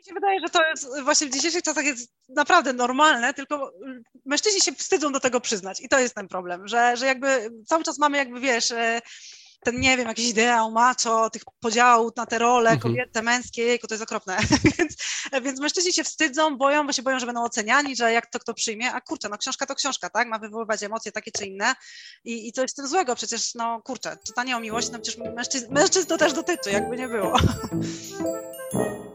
Mi się wydaje, że to jest właśnie w dzisiejszych czasach jest naprawdę normalne, tylko mężczyźni się wstydzą do tego przyznać i to jest ten problem, że, że jakby cały czas mamy jakby, wiesz, e, ten, nie wiem, jakiś ideał macho, tych podziałów na te role, mhm. kobiety, męskie, jejku, to jest okropne. więc, więc mężczyźni się wstydzą, boją, bo się boją, że będą oceniani, że jak to kto przyjmie, a kurczę, no książka to książka, tak? Ma wywoływać emocje takie czy inne i, i co jest z tym złego? Przecież, no kurczę, czytanie o miłości, no przecież mężczyzn, mężczyzn to też dotyczy, jakby nie było.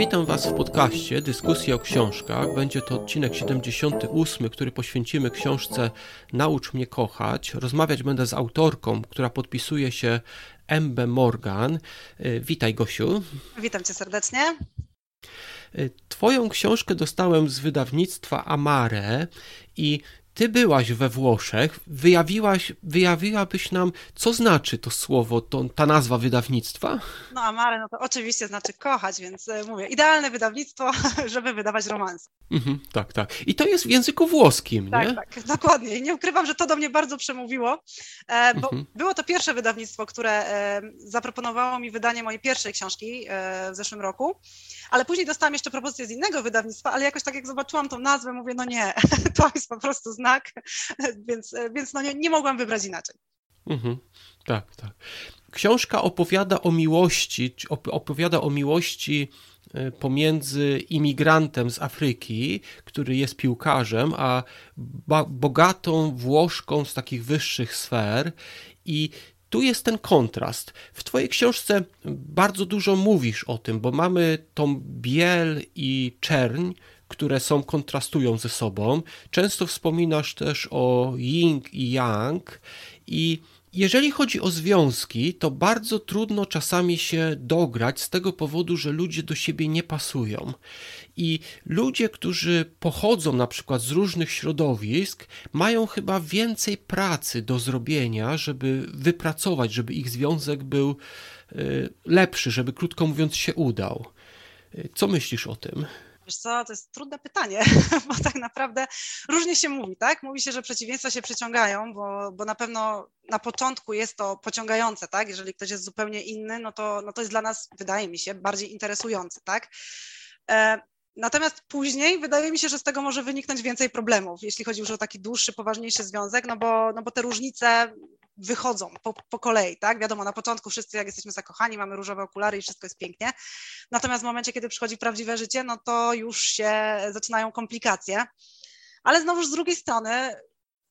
Witam Was w podcaście Dyskusja o książkach. Będzie to odcinek 78, który poświęcimy książce Naucz mnie kochać. Rozmawiać będę z autorką, która podpisuje się M.B. Morgan. E, witaj, Gosiu. Witam Cię serdecznie. E, twoją książkę dostałem z wydawnictwa Amare i ty byłaś we Włoszech, wyjawiłaś, wyjawiłabyś nam, co znaczy to słowo, to, ta nazwa wydawnictwa? No Amare, no to oczywiście znaczy kochać, więc e, mówię, idealne wydawnictwo, żeby wydawać romans. Mhm, tak, tak. I to jest w języku włoskim, tak, nie? Tak, tak, dokładnie. I nie ukrywam, że to do mnie bardzo przemówiło, e, bo mhm. było to pierwsze wydawnictwo, które e, zaproponowało mi wydanie mojej pierwszej książki w zeszłym roku, ale później dostałam jeszcze propozycję z innego wydawnictwa, ale jakoś tak jak zobaczyłam tą nazwę, mówię, no nie, to jest po prostu znak, więc, więc no nie, nie mogłam wybrać inaczej. Mhm, tak, tak. Książka opowiada o miłości, opowiada o miłości e, pomiędzy imigrantem z Afryki, który jest piłkarzem, a bogatą Włoszką z takich wyższych sfer i tu jest ten kontrast. W Twojej książce bardzo dużo mówisz o tym, bo mamy tą biel i czerń, które są kontrastują ze sobą. Często wspominasz też o yin i yang i jeżeli chodzi o związki, to bardzo trudno czasami się dograć z tego powodu, że ludzie do siebie nie pasują. I ludzie, którzy pochodzą na przykład z różnych środowisk, mają chyba więcej pracy do zrobienia, żeby wypracować, żeby ich związek był y, lepszy, żeby krótko mówiąc się udał. Y, co myślisz o tym? Wiesz co, to jest trudne pytanie, bo tak naprawdę różnie się mówi, tak? Mówi się, że przeciwieństwa się przyciągają, bo, bo na pewno na początku jest to pociągające, tak? Jeżeli ktoś jest zupełnie inny, no to, no to jest dla nas, wydaje mi się, bardziej interesujący, tak? Natomiast później wydaje mi się, że z tego może wyniknąć więcej problemów, jeśli chodzi już o taki dłuższy, poważniejszy związek, no bo, no bo te różnice wychodzą po, po kolei, tak? Wiadomo, na początku wszyscy jak jesteśmy zakochani, mamy różowe okulary i wszystko jest pięknie. Natomiast w momencie, kiedy przychodzi prawdziwe życie, no to już się zaczynają komplikacje. Ale znowuż z drugiej strony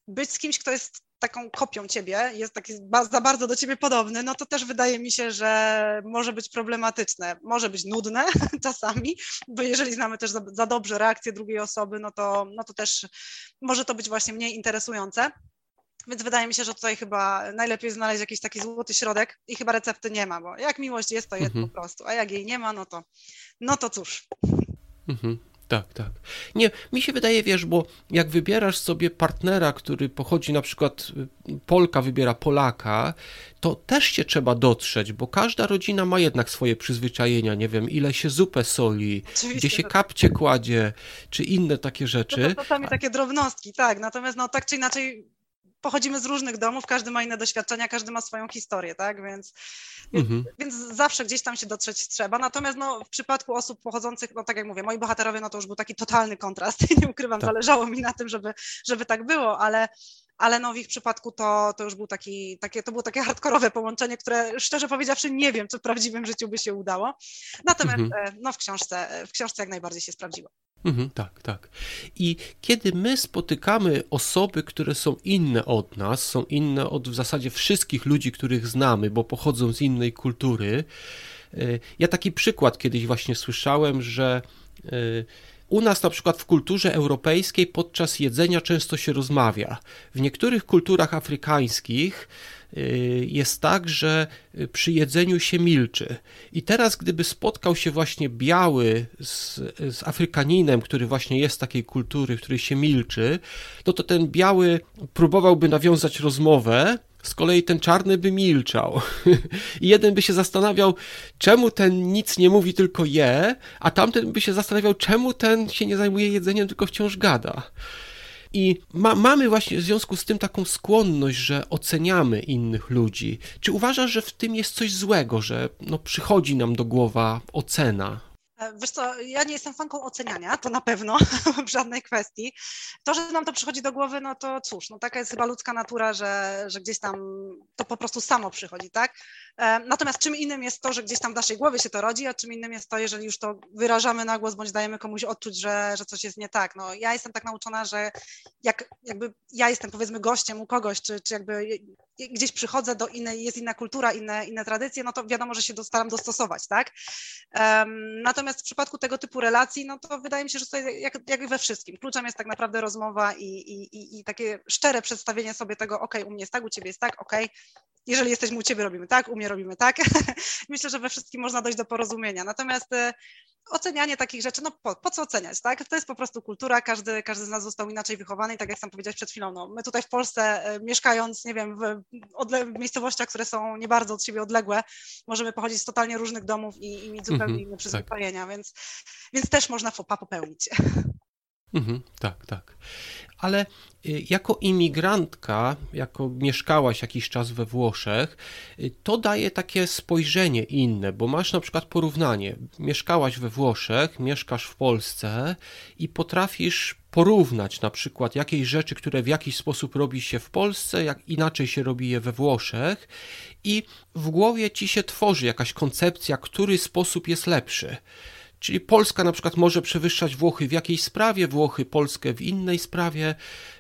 być z kimś, kto jest taką kopią ciebie, jest taki za bardzo do ciebie podobny, no to też wydaje mi się, że może być problematyczne, może być nudne czasami, bo jeżeli znamy też za, za dobrze reakcję drugiej osoby, no to, no to też może to być właśnie mniej interesujące. Więc wydaje mi się, że tutaj chyba najlepiej znaleźć jakiś taki złoty środek i chyba recepty nie ma, bo jak miłość jest, to jest mhm. po prostu, a jak jej nie ma, no to, no to cóż. Mhm. Tak, tak. Nie, mi się wydaje, wiesz, bo jak wybierasz sobie partnera, który pochodzi na przykład, y, Polka wybiera Polaka, to też się trzeba dotrzeć, bo każda rodzina ma jednak swoje przyzwyczajenia, nie wiem, ile się zupę soli, Oczywiście, gdzie się kapcie kładzie, czy inne takie rzeczy. No to czasami takie drobnostki, tak, natomiast no tak czy inaczej pochodzimy z różnych domów, każdy ma inne doświadczenia, każdy ma swoją historię, tak? Więc, mhm. więc, zawsze gdzieś tam się dotrzeć trzeba. Natomiast no, w przypadku osób pochodzących, no tak jak mówię, moi bohaterowie, no to już był taki totalny kontrast. Nie ukrywam, tak. zależało mi na tym, żeby, żeby tak było, ale ale no w ich przypadku to, to już był taki, takie, to było takie hardkorowe połączenie, które szczerze powiedziawszy nie wiem, czy w prawdziwym życiu by się udało. Natomiast mhm. E, no w książce, w książce jak najbardziej się sprawdziło. Mhm, tak, tak. I kiedy my spotykamy osoby, które są inne od nas, są inne od w zasadzie wszystkich ludzi, których znamy, bo pochodzą z innej kultury. E, ja taki przykład kiedyś właśnie słyszałem, że e, u nas na przykład w kulturze europejskiej podczas jedzenia często się rozmawia. W niektórych kulturach afrykańskich y, jest tak, że przy jedzeniu się milczy. I teraz, gdyby spotkał się właśnie biały z, z Afrykaninem, który właśnie jest takiej kultury, w której się milczy, no to ten biały próbowałby nawiązać rozmowę, z kolei ten czarny by milczał. I jeden by się zastanawiał, czemu ten nic nie mówi, tylko je, a tamten by się zastanawiał, czemu ten się nie zajmuje jedzeniem, tylko wciąż gada. I ma, mamy właśnie w związku z tym taką skłonność, że oceniamy innych ludzi. Czy uważasz, że w tym jest coś złego, że no, przychodzi nam do głowa ocena? E, wiesz co, ja nie jestem fanką oceniania, to na pewno, w żadnej kwestii. To, że nam to przychodzi do głowy, no to cóż, no taka jest chyba ludzka natura, że, że gdzieś tam to po prostu samo przychodzi, tak? E, natomiast czym innym jest to, że gdzieś tam w naszej głowie się to rodzi, a czym innym jest to, jeżeli już to wyrażamy na głos, bądź dajemy komuś odczuć, że, że coś jest nie tak. No ja jestem tak nauczona, że jak jakby ja jestem powiedzmy gościem u kogoś, czy, czy jakby gdzieś przychodzę do innej, jest inna kultura, inne, inne tradycje, no to wiadomo, że się staram dostosować, tak? Um, natomiast w przypadku tego typu relacji, no to wydaje mi się, że tutaj jak, jak we wszystkim, kluczem jest tak naprawdę rozmowa i, i, i, i takie szczere przedstawienie sobie tego, ok, u mnie jest tak, u ciebie jest tak, ok, jeżeli jesteśmy u ciebie robimy tak, u mnie robimy tak. Myślę, że we wszystkim można dojść do porozumienia. Natomiast e, ocenianie takich rzeczy, no po, po, co oceniać, tak? To jest po prostu kultura, każdy, każdy z nas został inaczej wychowany i tak jak sam powiedziałeś przed chwilą, no, my tutaj w Polsce e, mieszkając, nie wiem, w, odle- miejscowościach, które są nie bardzo od siebie odległe, możemy pochodzić z totalnie różnych domów i, i mieć zupełnie mm -hmm, inne tak. przyzwyczajenia, tak. więc, więc też można fopa popełnić. Mhm, tak, tak. Ale y, jako imigrantka, jako mieszkałaś jakiś czas we Włoszech, y, to daje takie spojrzenie inne, bo masz na przykład porównanie. Mieszkałaś we Włoszech, mieszkasz w Polsce i potrafisz porównać na przykład jakieś rzeczy, które w jakiś sposób robi się w Polsce, jak inaczej się robi je we Włoszech i w głowie ci się tworzy jakaś koncepcja, który sposób jest lepszy. Czyli Polska na przykład może przewyższać Włochy w jakiejś sprawie, Włochy Polskę w innej sprawie.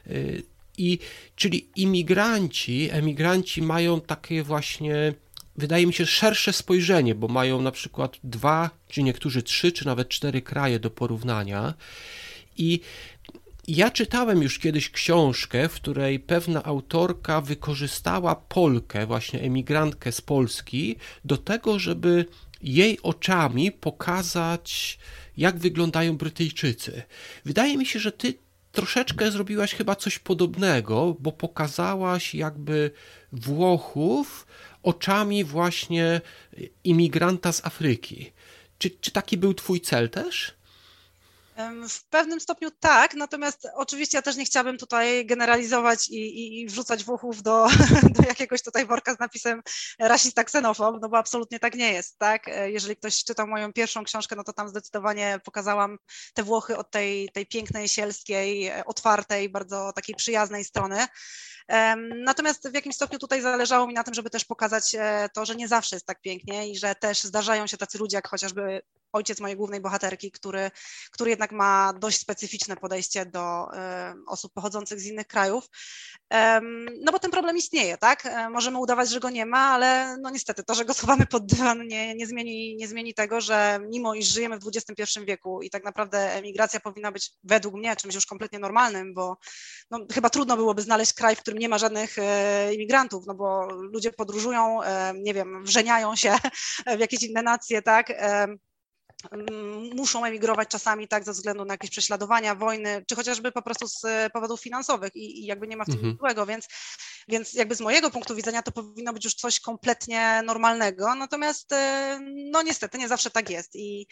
Y, I czyli imigranci, emigranci mają takie właśnie, wydaje mi się, szersze spojrzenie, bo mają na przykład dwa, czy niektórzy trzy, czy nawet cztery kraje do porównania. I ja czytałem już kiedyś książkę, w której pewna autorka wykorzystała Polkę, właśnie emigrantkę z Polski, do tego, żeby jej oczami pokazać, jak wyglądają Brytyjczycy. Wydaje mi się, że ty troszeczkę zrobiłaś chyba coś podobnego, bo pokazałaś jakby Włochów oczami właśnie imigranta z Afryki. Czy, czy taki był twój cel też? W pewnym stopniu tak, natomiast oczywiście ja też nie chciałabym tutaj generalizować i, i, i wrzucać Włochów do, do jakiegoś tutaj worka z napisem rasista, ksenofob, no bo absolutnie tak nie jest, tak? Jeżeli ktoś czytał moją pierwszą książkę, no to tam zdecydowanie pokazałam te Włochy od tej, tej pięknej, sielskiej, otwartej, bardzo takiej przyjaznej strony. Natomiast w jakimś stopniu tutaj zależało mi na tym, żeby też pokazać e, to, że nie zawsze jest tak pięknie i że też zdarzają się tacy ludzie, jak chociażby ojciec mojej głównej bohaterki, który, który jednak ma dość specyficzne podejście do osób pochodzących z innych krajów. No bo ten problem istnieje, tak? E, możemy udawać, że go nie ma, ale no niestety to, że go schowamy pod dywan nie, nie, zmieni, nie zmieni tego, że mimo iż żyjemy w XXI wieku i tak naprawdę emigracja powinna być według mnie czymś już kompletnie normalnym, bo no, chyba trudno byłoby znaleźć kraj, w którym nie ma żadnych e, imigrantów, no bo ludzie podróżują, e, nie wiem, wrzeniają się w jakieś inne nacje, tak? Mm, muszą emigrować czasami tak ze względu na jakieś prześladowania, wojny, czy chociażby po prostu z powodów finansowych i, i jakby nie ma w tym mhm. złego, więc, więc jakby z mojego punktu widzenia to powinno być już coś kompletnie normalnego, natomiast e, no niestety nie zawsze tak jest i,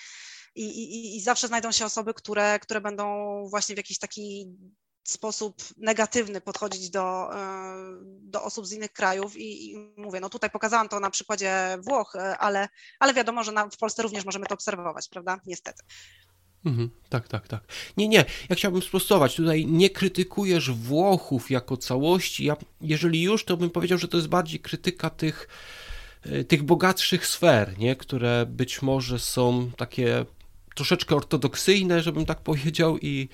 i, i, i zawsze znajdą się osoby, które, które będą właśnie w jakiś taki sposób negatywny podchodzić do, e, do osób z innych krajów i, i, mówię, no tutaj pokazałam to na przykładzie Włoch, e, ale, ale wiadomo, że na, w Polsce również możemy to obserwować, prawda? Niestety. Mhm, tak, tak, tak. Nie, nie, ja chciałbym sprostować. Tutaj nie krytykujesz Włochów jako całości. Ja, jeżeli już, to bym powiedział, że to jest bardziej krytyka tych, e, tych bogatszych sfer, nie? które być może są takie troszeczkę ortodoksyjne, żebym tak powiedział, i,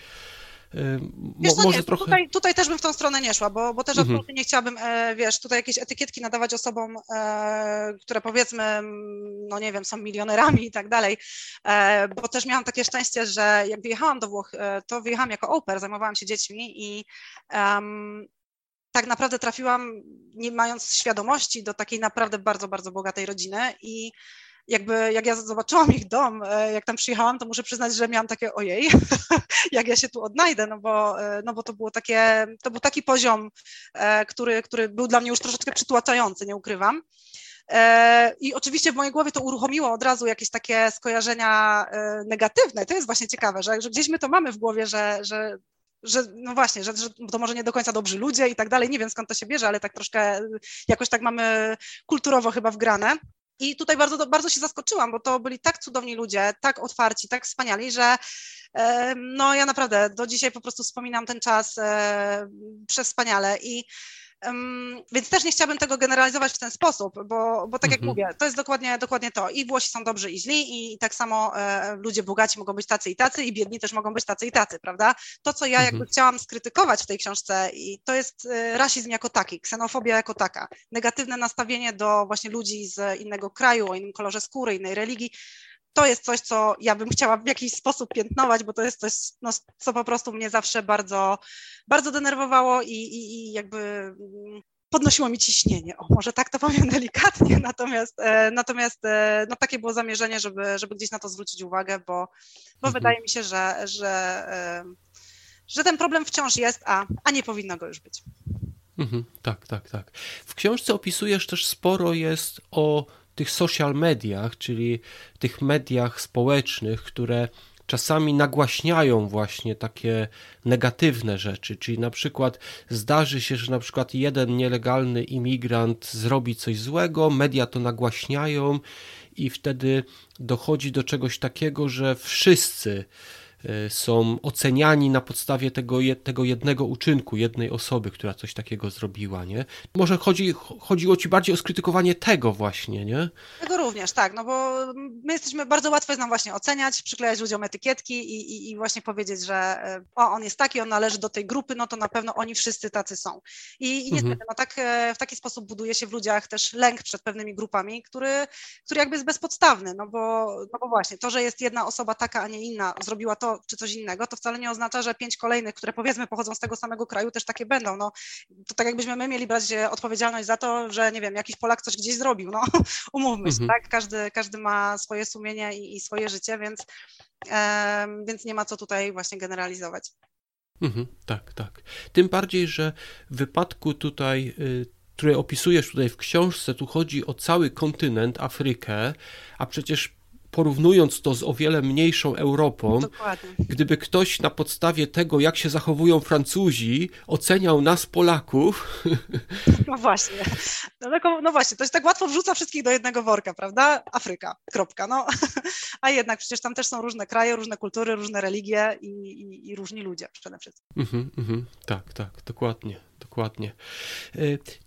Wiesz, może nie, trochę... tutaj, tutaj też bym w tą stronę nie szła, bo, bo też mhm. absolutnie nie chciałabym, e, wiesz, tutaj jakieś etykietki nadawać osobom, e, które powiedzmy, no nie wiem, są milionerami i tak dalej, e, bo też miałam takie szczęście, że jak wyjechałam do Włoch, to wyjechałam jako oper, zajmowałam się dziećmi i um, tak naprawdę trafiłam, nie mając świadomości, do takiej naprawdę bardzo, bardzo bogatej rodziny i jakby jak ja zobaczyłam ich dom, e, jak tam przyjechałam, to muszę przyznać, że miałam takie ojej, jak ja się tu odnajdę, no bo, e, no bo to było takie, to był taki poziom, e, który, który był dla mnie już troszeczkę przytłaczający, nie ukrywam. I oczywiście w mojej głowie to uruchomiło od razu jakieś takie skojarzenia negatywne. To jest właśnie ciekawe, że, że gdzieś my to mamy w głowie, że, że że no właśnie, że, że to może nie do końca dobrzy ludzie i tak dalej. Nie wiem skąd to się bierze, ale tak troszkę jakoś tak mamy kulturowo chyba wgrane. I tutaj bardzo, bardzo się zaskoczyłam, bo to byli tak cudowni ludzie, tak otwarci, tak wspaniali, że no ja naprawdę do dzisiaj po prostu wspominam ten czas e, przez wspaniale i więc też nie chciałabym tego generalizować w ten sposób, bo, bo tak jak mhm. mówię, to jest dokładnie, dokładnie to. I Włosi są dobrzy i źli, i tak samo e, ludzie bogaci mogą być tacy i tacy, i biedni też mogą być tacy i tacy, prawda? To, co ja mhm. jakby chciałam skrytykować w tej książce, i to jest e, rasizm jako taki, ksenofobia jako taka, negatywne nastawienie do właśnie ludzi z innego kraju, o innym kolorze skóry, innej religii to jest coś, co ja bym chciała w jakiś sposób piętnować, bo to jest coś, no, co po prostu mnie zawsze bardzo, bardzo denerwowało i, i, i jakby mm, podnosiło mi ciśnienie. O, może tak to powiem delikatnie, natomiast, e, natomiast e, no, takie było zamierzenie, żeby, żeby gdzieś na to zwrócić uwagę, bo, bo mhm. wydaje mi się, że, że, e, że ten problem wciąż jest, a, a nie powinno go już być. Mhm, tak, tak, tak. W książce opisujesz też sporo jest o tych social mediach, czyli tych mediach społecznych, które czasami nagłaśniają właśnie takie negatywne rzeczy, czyli na przykład zdarzy się, że na przykład jeden nielegalny imigrant zrobi coś złego, media to nagłaśniają i wtedy dochodzi do czegoś takiego, że wszyscy są oceniani na podstawie tego, tego jednego uczynku, jednej osoby, która coś takiego zrobiła, nie? Może chodzi, chodziło ci bardziej o skrytykowanie tego właśnie, nie? Tego również, tak, no bo my jesteśmy, bardzo łatwo jest nam właśnie oceniać, przyklejać ludziom etykietki i, i, i właśnie powiedzieć, że y, o, on jest taki, on należy do tej grupy, no to na pewno oni wszyscy tacy są. I, i niestety, mhm. no tak, e, w taki sposób buduje się w ludziach też lęk przed pewnymi grupami, który, który jakby jest bezpodstawny, no bo, no bo właśnie to, że jest jedna osoba taka, a nie inna, zrobiła to, czy coś innego, to wcale nie oznacza, że pięć kolejnych, które powiedzmy pochodzą z tego samego kraju, też takie będą. No, to tak jakbyśmy my mieli brać odpowiedzialność za to, że nie wiem, jakiś Polak coś gdzieś zrobił. No, umówmy się, mhm. tak? Każdy, każdy ma swoje sumienie i, i swoje życie, więc, e, więc nie ma co tutaj właśnie generalizować. Mhm, tak, tak. Tym bardziej, że w wypadku tutaj y, które opisujesz tutaj w książce, tu chodzi o cały kontynent, Afrykę, a przecież porównując to z o wiele mniejszą Europą, Dokładnie. gdyby ktoś na podstawie tego, jak się zachowują Francuzi, oceniał nas Polaków. No właśnie. No, no właśnie, to się tak łatwo wrzuca wszystkich do jednego worka, prawda? Afryka, kropka. No. A jednak przecież tam też są różne kraje, różne kultury, różne religie i, i, i różni ludzie przede wszystkim. Mhm, mhm. Tak, tak, dokładnie dokładnie. E,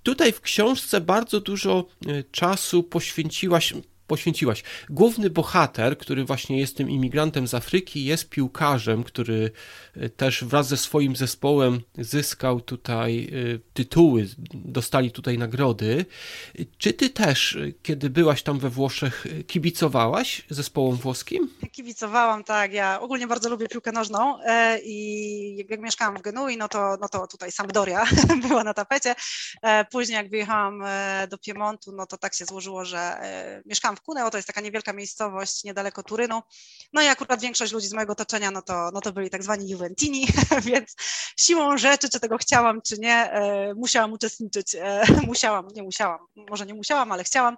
tutaj w książce bardzo dużo e, czasu poświęciłaś poświęciłaś. Główny bohater, który właśnie jest tym imigrantem z Afryki, jest piłkarzem, który e, też wraz ze swoim zespołem zyskał tutaj e, tytuły, dostali tutaj nagrody. Czy ty też, e, kiedy byłaś tam we Włoszech, kibicowałaś zespołom włoskim? Kibicowałam, tak. Ja ogólnie bardzo lubię piłkę nożną i jak mieszkałam w Genui, no to, no to tutaj Sampdoria była na tapecie. Później jak wyjechałam do Piemontu, no to tak się złożyło, że mieszkałam w Cuneo, to jest taka niewielka miejscowość niedaleko Turynu. No i akurat większość ludzi z mojego otoczenia, no to, no to byli tak zwani Juventini, więc siłą rzeczy, czy tego chciałam, czy nie, e, musiałam uczestniczyć. E, musiałam, nie musiałam, może nie musiałam, ale chciałam.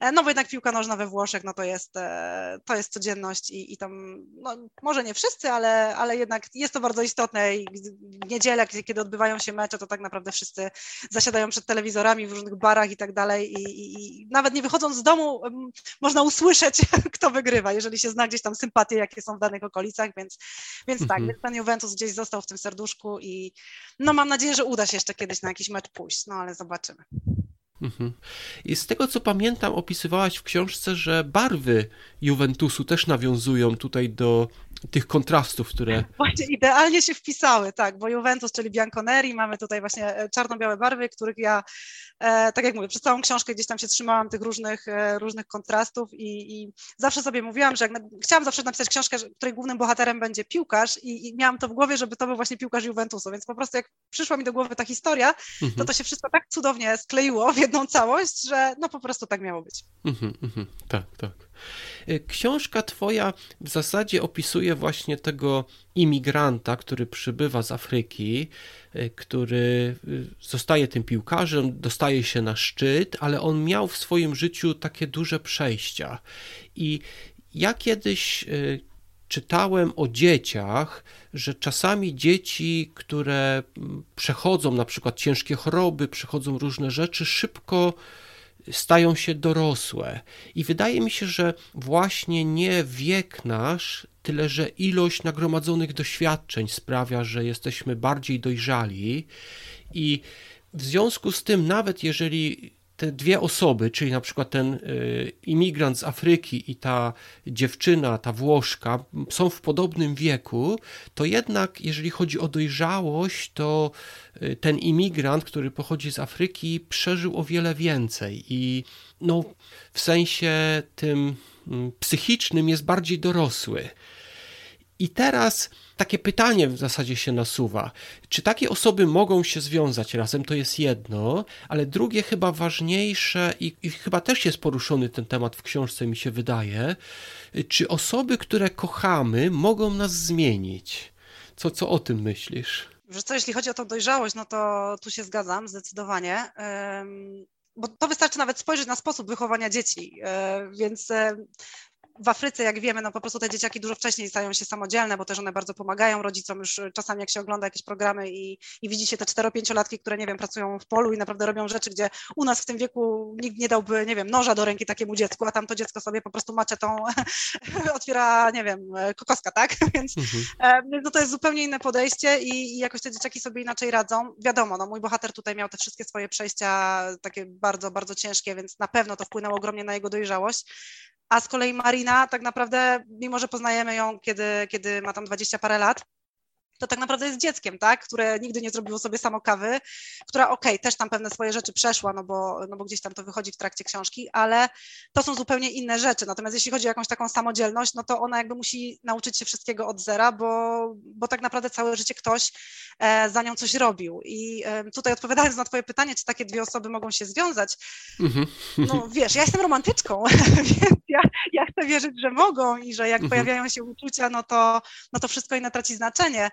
E, no bo jednak piłka nożna we Włoszech, no to jest, to jest codzienność i, i tam, no może nie wszyscy, ale, ale jednak jest to bardzo istotne i niedzielę, kiedy odbywają się mecze, to tak naprawdę wszyscy zasiadają przed telewizorami w różnych barach i tak dalej i, i, i nawet nie wychodząc z domu, można usłyszeć, kto wygrywa, jeżeli się zna gdzieś tam sympatie, jakie są w danych okolicach, więc, więc tak, mhm. więc ten Juventus gdzieś został w tym serduszku i no mam nadzieję, że uda się jeszcze kiedyś na jakiś mecz pójść, no ale zobaczymy. Mhm. I z tego co pamiętam, opisywałaś w książce, że barwy Juventusu też nawiązują tutaj do tych kontrastów, które. Właśnie idealnie się wpisały, tak, bo Juventus, czyli Bianconeri, mamy tutaj właśnie e, czarno-białe barwy, których ja, e, tak jak mówię, przez całą książkę gdzieś tam się trzymałam tych różnych, e, różnych kontrastów i, i, zawsze sobie mówiłam, że jak na, chciałam zawsze napisać książkę, której głównym bohaterem będzie piłkarz i, i, miałam to w głowie, żeby to był właśnie piłkarz Juventusu, więc po prostu jak przyszła mi do głowy ta historia, mhm. to to się wszystko tak cudownie skleiło jedną całość, że no po prostu tak miało być. Mhm, mhm. Tak, tak. E, książka Twoja w zasadzie opisuje właśnie tego imigranta, który przybywa z Afryki, e, który e, zostaje tym piłkarzem, dostaje się na szczyt, ale on miał w swoim życiu takie duże przejścia. I ja kiedyś czytałem o dzieciach, że czasami dzieci, które przechodzą na przykład ciężkie choroby, przechodzą różne rzeczy, szybko stają się dorosłe. I wydaje mi się, że właśnie nie wiek nasz, tyle że ilość nagromadzonych doświadczeń sprawia, że jesteśmy bardziej dojrzali i w związku z tym, nawet jeżeli te dwie osoby, czyli na przykład ten y, imigrant z Afryki i ta dziewczyna, ta Włoszka, są w podobnym wieku, to jednak, jeżeli chodzi o dojrzałość, to y, ten imigrant, który pochodzi z Afryki, przeżył o wiele więcej i no, w sensie tym mm, psychicznym jest bardziej dorosły. I teraz takie pytanie w zasadzie się nasuwa. Czy takie osoby mogą się związać razem? To jest jedno, ale drugie, chyba ważniejsze, i, i, chyba też jest poruszony ten temat w książce, mi się wydaje. Czy osoby, które kochamy, mogą nas zmienić? Co, co o tym myślisz? Że co, jeśli chodzi o tą dojrzałość, no to tu się zgadzam zdecydowanie. bo to wystarczy nawet spojrzeć na sposób wychowania dzieci. E, więc w Afryce, jak wiemy, no po prostu te dzieciaki dużo wcześniej stają się samodzielne, bo też one bardzo pomagają rodzicom już czasami jak się ogląda jakieś programy i, i widzi się te 4-5-latki, które, nie wiem, pracują w polu i naprawdę robią rzeczy, gdzie u nas w tym wieku nikt nie dałby, nie wiem, noża do ręki takiemu dziecku, a tam to dziecko sobie po prostu maczetą otwiera, nie wiem, kokoska, tak? Więc mhm. E, no to jest zupełnie inne podejście i, i jakoś te dzieciaki sobie inaczej radzą. Wiadomo, no mój bohater tutaj miał te wszystkie swoje przejścia takie bardzo, bardzo ciężkie, więc na pewno to wpłynęło ogromnie na jego dojrzałość. A z kolei Marina, tak naprawdę, mimo że poznajemy ją, kiedy, kiedy ma tam dwadzieścia parę lat, to tak naprawdę jest dzieckiem, tak, które nigdy nie zrobiło sobie samo kawy, która okej, okay, też tam pewne swoje rzeczy przeszła, no bo, no bo gdzieś tam to wychodzi w trakcie książki, ale to są zupełnie inne rzeczy. Natomiast jeśli chodzi o jakąś taką samodzielność, no to ona jakby musi nauczyć się wszystkiego od zera, bo, bo tak naprawdę całe życie ktoś e, za nią coś robił. I e, tutaj odpowiadając na twoje pytanie, czy takie dwie osoby mogą się związać, mhm. no wiesz, ja jestem romantyczką, więc ja, ja chcę wierzyć, że mogą i że jak mhm. pojawiają się uczucia, no to, no to wszystko inne traci znaczenie.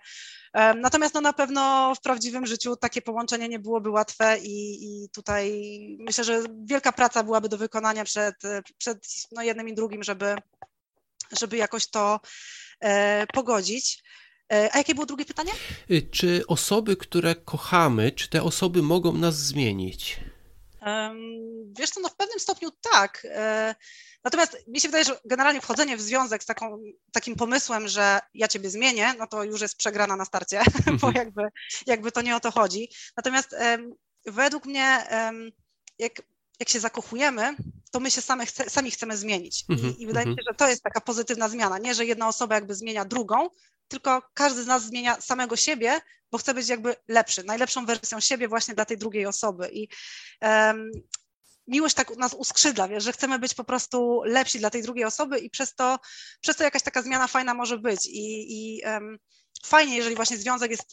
Natomiast no, na pewno w prawdziwym życiu takie połączenie nie byłoby łatwe i, i tutaj myślę, że wielka praca byłaby do wykonania przed, przed no, jednym i drugim, żeby, żeby jakoś to e, pogodzić. E, a jakie było drugie pytanie? Y, czy osoby, które kochamy, czy te osoby mogą nas zmienić? Wiesz co, no w pewnym stopniu tak. E, natomiast mi się wydaje, że generalnie wchodzenie w związek z taką, takim pomysłem, że ja ciebie zmienię, no to już jest przegrana na starcie, bo mhm. jakby, jakby to nie o to chodzi. Natomiast według mnie, jak, jak się zakochujemy, to my się same chce, sami chcemy zmienić. I, mhm, I, wydaje mi się, mhm. że to jest taka pozytywna zmiana. Nie, że jedna osoba jakby zmienia drugą, tylko każdy z nas zmienia samego siebie, bo chce być jakby lepszy, najlepszą wersją siebie właśnie dla tej drugiej osoby. I um, miłość tak nas uskrzydla, wiesz, że chcemy być po prostu lepsi dla tej drugiej osoby i przez to, przez to jakaś taka zmiana fajna może być. I, i um, fajnie, jeżeli właśnie związek jest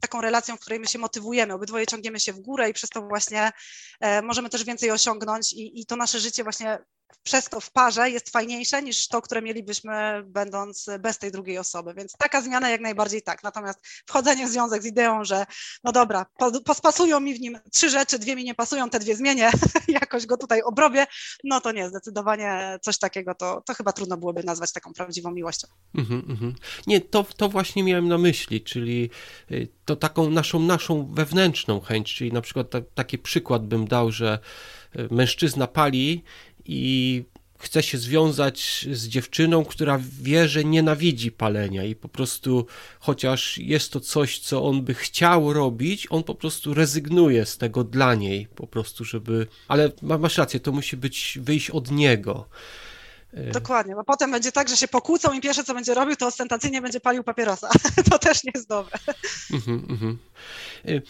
taką relacją, w której my się motywujemy, obydwoje ciągniemy się w górę i przez to właśnie e, możemy też więcej osiągnąć i, i to nasze życie właśnie przez to w parze jest fajniejsze niż to, które mielibyśmy będąc bez tej drugiej osoby. Więc taka zmiana jak najbardziej tak. Natomiast wchodzenie w związek z ideą, że no dobra, pospasują mi w nim trzy rzeczy, dwie mi nie pasują, te dwie zmienię, jakoś go tutaj obrobię, no to nie, zdecydowanie coś takiego to, to chyba trudno byłoby nazwać taką prawdziwą miłością. Mm -hmm. Nie, to, to właśnie miałem na myśli, czyli y, to taką naszą, naszą wewnętrzną chęć, czyli na przykład ta, taki przykład bym dał, że y, mężczyzna pali i chce się związać z dziewczyną, która wie, że nienawidzi palenia i po prostu, chociaż jest to coś, co on by chciał robić, on po prostu rezygnuje z tego dla niej, po prostu, żeby. Ale masz rację, to musi być wyjść od niego. E, Dokładnie, bo potem będzie tak, że się pokłócą i pierwsze co będzie robił, to ostentacyjnie będzie palił papierosa. to też nie jest dobre. Mhm, mhm. E,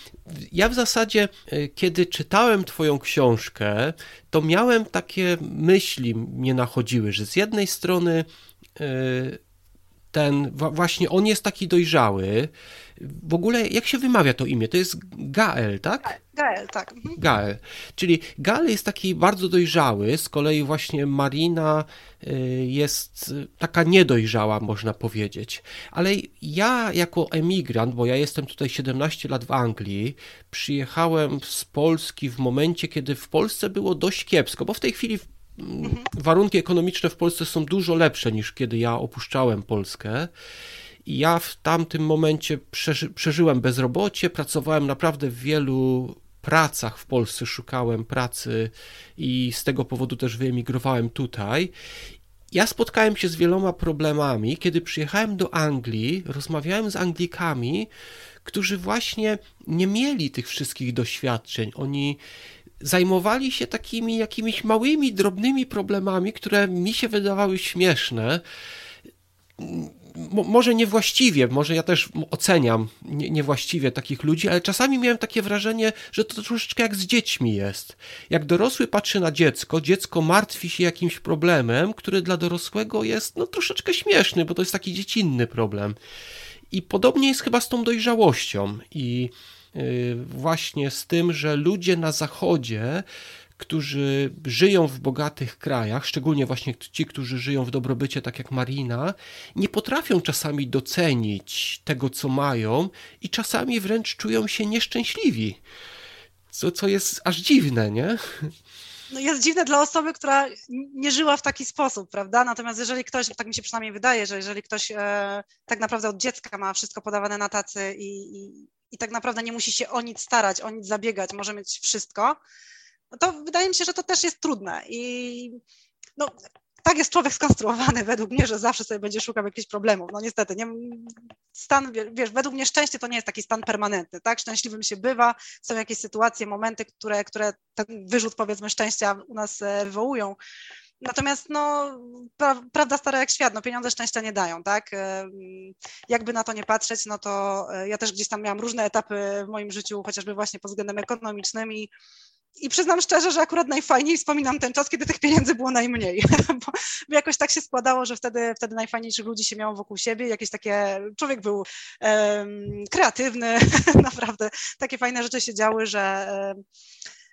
ja w zasadzie, e, kiedy czytałem Twoją książkę, to miałem takie myśli, mnie nachodziły, że z jednej strony ten, właśnie on jest taki dojrzały. W ogóle, jak się wymawia to imię? To jest Gael, tak? Gael, tak. Mhm. Gael. Czyli Gael jest taki bardzo dojrzały, z kolei właśnie Marina y, jest taka niedojrzała, można powiedzieć. Ale ja jako emigrant, bo ja jestem tutaj 17 lat w Anglii, przyjechałem z Polski w momencie, kiedy w Polsce było dość kiepsko, bo w tej chwili mhm. warunki ekonomiczne w Polsce są dużo lepsze niż kiedy ja opuszczałem Polskę. Ja w tamtym momencie przeży, przeżyłem bezrobocie, pracowałem naprawdę w wielu pracach w Polsce, szukałem pracy i z tego powodu też wyemigrowałem tutaj. Ja spotkałem się z wieloma problemami, kiedy przyjechałem do Anglii, rozmawiałem z Anglikami, którzy właśnie nie mieli tych wszystkich doświadczeń. Oni zajmowali się takimi jakimiś małymi, drobnymi problemami, które mi się wydawały śmieszne może niewłaściwie, może ja też oceniam nie, niewłaściwie takich ludzi, ale czasami miałem takie wrażenie, że to troszeczkę jak z dziećmi jest. Jak dorosły patrzy na dziecko, dziecko martwi się jakimś problemem, który dla dorosłego jest no troszeczkę śmieszny, bo to jest taki dziecinny problem. I podobnie jest chyba z tą dojrzałością i yy, właśnie z tym, że ludzie na zachodzie którzy żyją w bogatych krajach, szczególnie właśnie ci, którzy żyją w dobrobycie, tak jak Marina, nie potrafią czasami docenić tego, co mają i czasami wręcz czują się nieszczęśliwi. Co, co jest aż dziwne, nie? no jest dziwne dla osoby, która nie żyła w taki sposób, prawda? Natomiast jeżeli ktoś, tak mi się przynajmniej wydaje, że jeżeli ktoś e, tak naprawdę od dziecka ma wszystko podawane na tacy i, i, i tak naprawdę nie musi się o nic starać, o nic zabiegać, może mieć wszystko, to wydaje mi się, że to też jest trudne i no, tak jest człowiek skonstruowany według mnie, że zawsze sobie będzie szukał jakichś problemów. No niestety, nie, stan, wiesz, według mnie szczęście to nie jest taki stan permanentny, tak? Szczęśliwym się bywa, są jakieś sytuacje, momenty, które, które ten wyrzut powiedzmy szczęścia u nas e, wywołują. Natomiast no, pra, prawda stara jak świat, no pieniądze szczęścia nie dają, tak? E, jakby na to nie patrzeć, no to e, ja też gdzieś tam miałam różne etapy w moim życiu, chociażby właśnie pod względem ekonomicznym i i przyznam szczerze, że akurat najfajniej wspominam ten czas, kiedy tych pieniędzy było najmniej, bo, jakoś tak się składało, że wtedy, wtedy najfajniejszych ludzi się miało wokół siebie, jakieś takie, człowiek był um, kreatywny, naprawdę takie fajne rzeczy się działy, że um,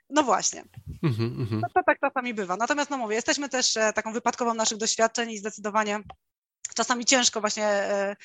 no właśnie. Mm -hmm. no, to tak czasami bywa. Natomiast no mówię, jesteśmy też e, taką wypadkową naszych doświadczeń i zdecydowanie czasami ciężko właśnie e,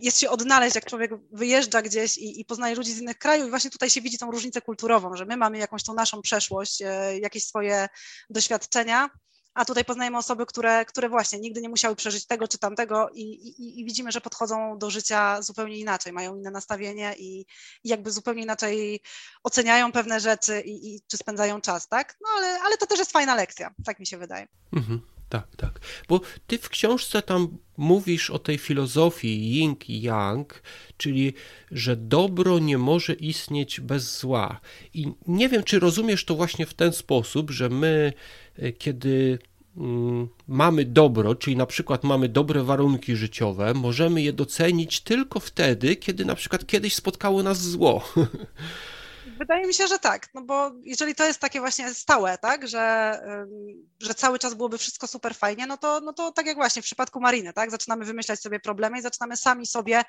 jest się odnaleźć, jak człowiek wyjeżdża gdzieś i, i, poznaje ludzi z innych krajów i właśnie tutaj się widzi tą różnicę kulturową, że my mamy jakąś tą naszą przeszłość, e, jakieś swoje doświadczenia, a tutaj poznajemy osoby, które, które właśnie nigdy nie musiały przeżyć tego czy tamtego i, i, i widzimy, że podchodzą do życia zupełnie inaczej, mają inne nastawienie i, i jakby zupełnie inaczej oceniają pewne rzeczy i, czy spędzają czas, tak? No ale, ale to też jest fajna lekcja, tak mi się wydaje. Mhm. Tak, tak. Bo ty w książce tam mówisz o tej filozofii yin i yang, czyli że dobro nie może istnieć bez zła. I nie wiem, czy rozumiesz to właśnie w ten sposób, że my, e, kiedy mm, mamy dobro, czyli na przykład mamy dobre warunki życiowe, możemy je docenić tylko wtedy, kiedy na przykład kiedyś spotkało nas zło. Wydaje mi się, że tak, no bo jeżeli to jest takie właśnie stałe, tak, że, że cały czas byłoby wszystko super fajnie, no to, no to tak jak właśnie w przypadku Mariny, tak, zaczynamy wymyślać sobie problemy i zaczynamy sami sobie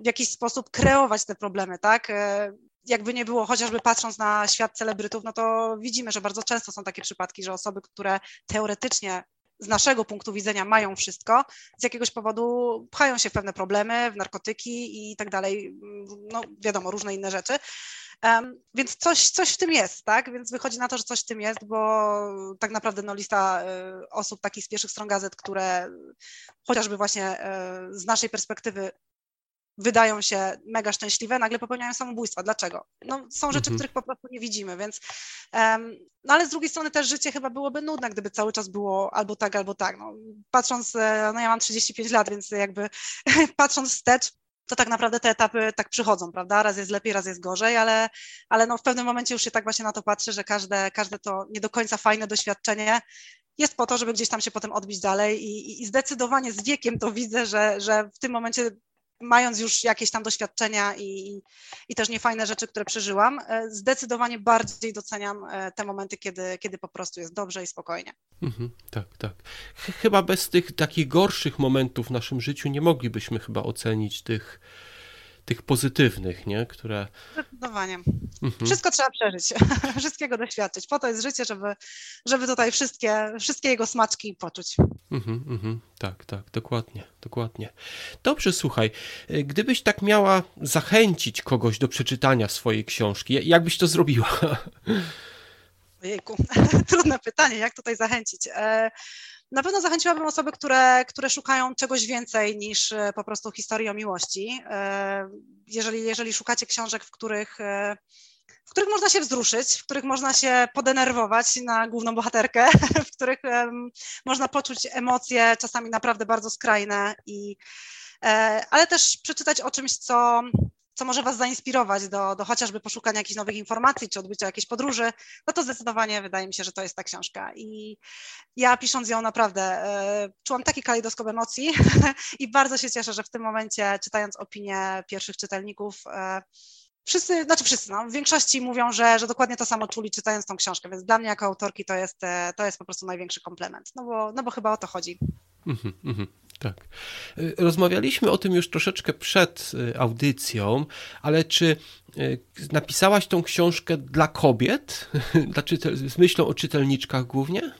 w jakiś sposób kreować te problemy, tak, e, jakby nie było, chociażby patrząc na świat celebrytów, no to widzimy, że bardzo często są takie przypadki, że osoby, które teoretycznie z naszego punktu widzenia mają wszystko, z jakiegoś powodu pchają się w pewne problemy, w narkotyki i tak dalej, no wiadomo, różne inne rzeczy. Um, więc coś, coś w tym jest, tak? Więc wychodzi na to, że coś w tym jest, bo tak naprawdę no, lista y, osób takich z pierwszych stron gazet, które chociażby właśnie y, z naszej perspektywy wydają się mega szczęśliwe, nagle popełniają samobójstwa. Dlaczego? No, są rzeczy, mhm. których po prostu nie widzimy, więc um, no ale z drugiej strony też życie chyba byłoby nudne, gdyby cały czas było albo tak, albo tak. No, patrząc, e, no ja mam 35 lat, więc jakby patrząc wstecz, to tak naprawdę te etapy tak przychodzą, prawda? Raz jest lepiej, raz jest gorzej, ale, ale no w pewnym momencie już się tak właśnie na to patrzy, że każde, każde to nie do końca fajne doświadczenie jest po to, żeby gdzieś tam się potem odbić dalej i, i zdecydowanie z wiekiem to widzę, że, że w tym momencie mając już jakieś tam doświadczenia i, i też niefajne rzeczy, które przeżyłam, e, zdecydowanie bardziej doceniam e, te momenty, kiedy, kiedy po prostu jest dobrze i spokojnie. Mhm, tak, tak. Chyba bez tych takich gorszych momentów w naszym życiu nie moglibyśmy chyba ocenić tych tych pozytywnych, nie? które... Zdecydowanie. Mhm. Wszystko trzeba przeżyć, wszystkiego doświadczyć. Po to jest życie, żeby, żeby tutaj wszystkie, wszystkie jego smaczki poczuć. Mhm, mhm. Tak, tak, dokładnie, dokładnie. Dobrze, słuchaj, gdybyś tak miała zachęcić kogoś do przeczytania swojej książki, jak byś to zrobiła? Ojejku, trudne pytanie, jak tutaj zachęcić. E, na pewno zachęciłabym osoby, które, które szukają czegoś więcej niż e, po prostu historii o miłości. E, jeżeli, jeżeli szukacie książek, w których w których można się wzruszyć, w których można się podenerwować na główną bohaterkę, w których można poczuć emocje, czasami naprawdę bardzo skrajne, i, e, ale też przeczytać o czymś, co, co może Was zainspirować do, do chociażby poszukania jakichś nowych informacji czy odbycia jakiejś podróży, no to zdecydowanie wydaje mi się, że to jest ta książka. I ja pisząc ją naprawdę e, czułam taki kalejdoskop emocji i bardzo się cieszę, że w tym momencie, czytając opinie pierwszych czytelników, e, wszyscy, znaczy wszyscy, no, w większości mówią, że, że dokładnie to samo czuli czytając tą książkę, więc dla mnie jako autorki to jest, e, to jest po prostu największy komplement, no bo, no bo chyba o to chodzi. Mm -hmm, tak. E, rozmawialiśmy o tym już troszeczkę przed e, audycją, ale czy napisałaś tą książkę dla kobiet? Dla czytel, z myślą o czytelniczkach głównie?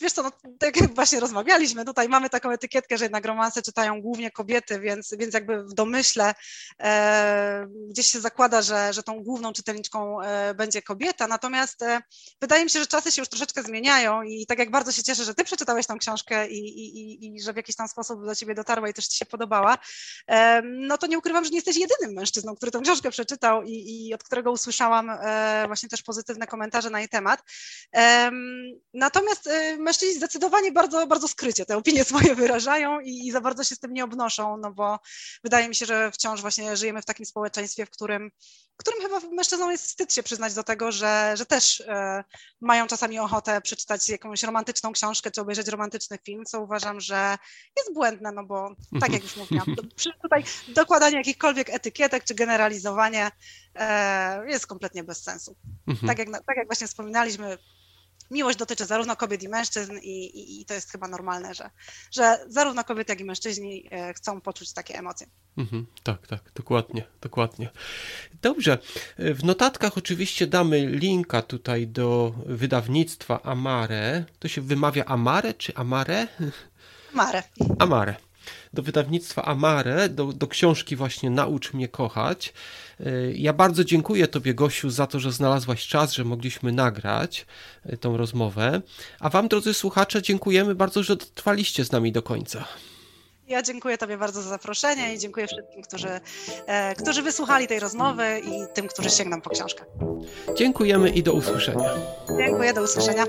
Wiesz co, no, tak jak właśnie rozmawialiśmy, tutaj mamy taką etykietkę, że jednak romanse czytają głównie kobiety, więc, więc jakby w domyśle e, gdzieś się zakłada, że, że tą główną czytelniczką e, będzie kobieta, natomiast e, wydaje mi się, że czasy się już troszeczkę zmieniają i tak jak bardzo się cieszę, że ty przeczytałeś tą książkę i, i, i że w jakiś tam sposób do ciebie dotarła i też ci się podobała, e, no to nie ukrywam, że nie jesteś jedynym mężczyzną, który tę książkę przeczytał i, i od którego usłyszałam e, właśnie też pozytywne komentarze na jej temat. Natomiast e, mężczyźni zdecydowanie bardzo, bardzo skrycie te opinie swoje wyrażają i, i, za bardzo się z tym nie obnoszą, no bo wydaje mi się, że wciąż właśnie żyjemy w takim społeczeństwie, w którym, którym chyba mężczyznom jest wstyd się przyznać do tego, że, że też e, mają czasami ochotę przeczytać jakąś romantyczną książkę czy obejrzeć romantyczny film, co uważam, że jest błędne, no bo tak jak już mówiłam, tutaj dokładanie jakichkolwiek etykietek czy generalizowanie e, jest kompletnie bez sensu. Mhm. Tak jak, tak jak właśnie wspominaliśmy, miłość dotyczy zarówno kobiet i mężczyzn i, i, i, to jest chyba normalne, że, że zarówno kobiety, jak i mężczyźni e, chcą poczuć takie emocje. Mhm, tak, tak, dokładnie, dokładnie. Dobrze, w notatkach oczywiście damy linka tutaj do wydawnictwa Amare. To się wymawia Amare czy Amare? Amare. Amare do wydawnictwa Amare, do, do książki właśnie Naucz mnie kochać. E, ja bardzo dziękuję Tobie, Gosiu, za to, że znalazłaś czas, że mogliśmy nagrać e, tą rozmowę. A Wam, drodzy słuchacze, dziękujemy bardzo, że dotrwaliście z nami do końca. Ja dziękuję Tobie bardzo za zaproszenie i dziękuję wszystkim, którzy, e, którzy wysłuchali tej rozmowy i tym, którzy sięgną po książkę. Dziękujemy i do usłyszenia. Dziękuję, do usłyszenia.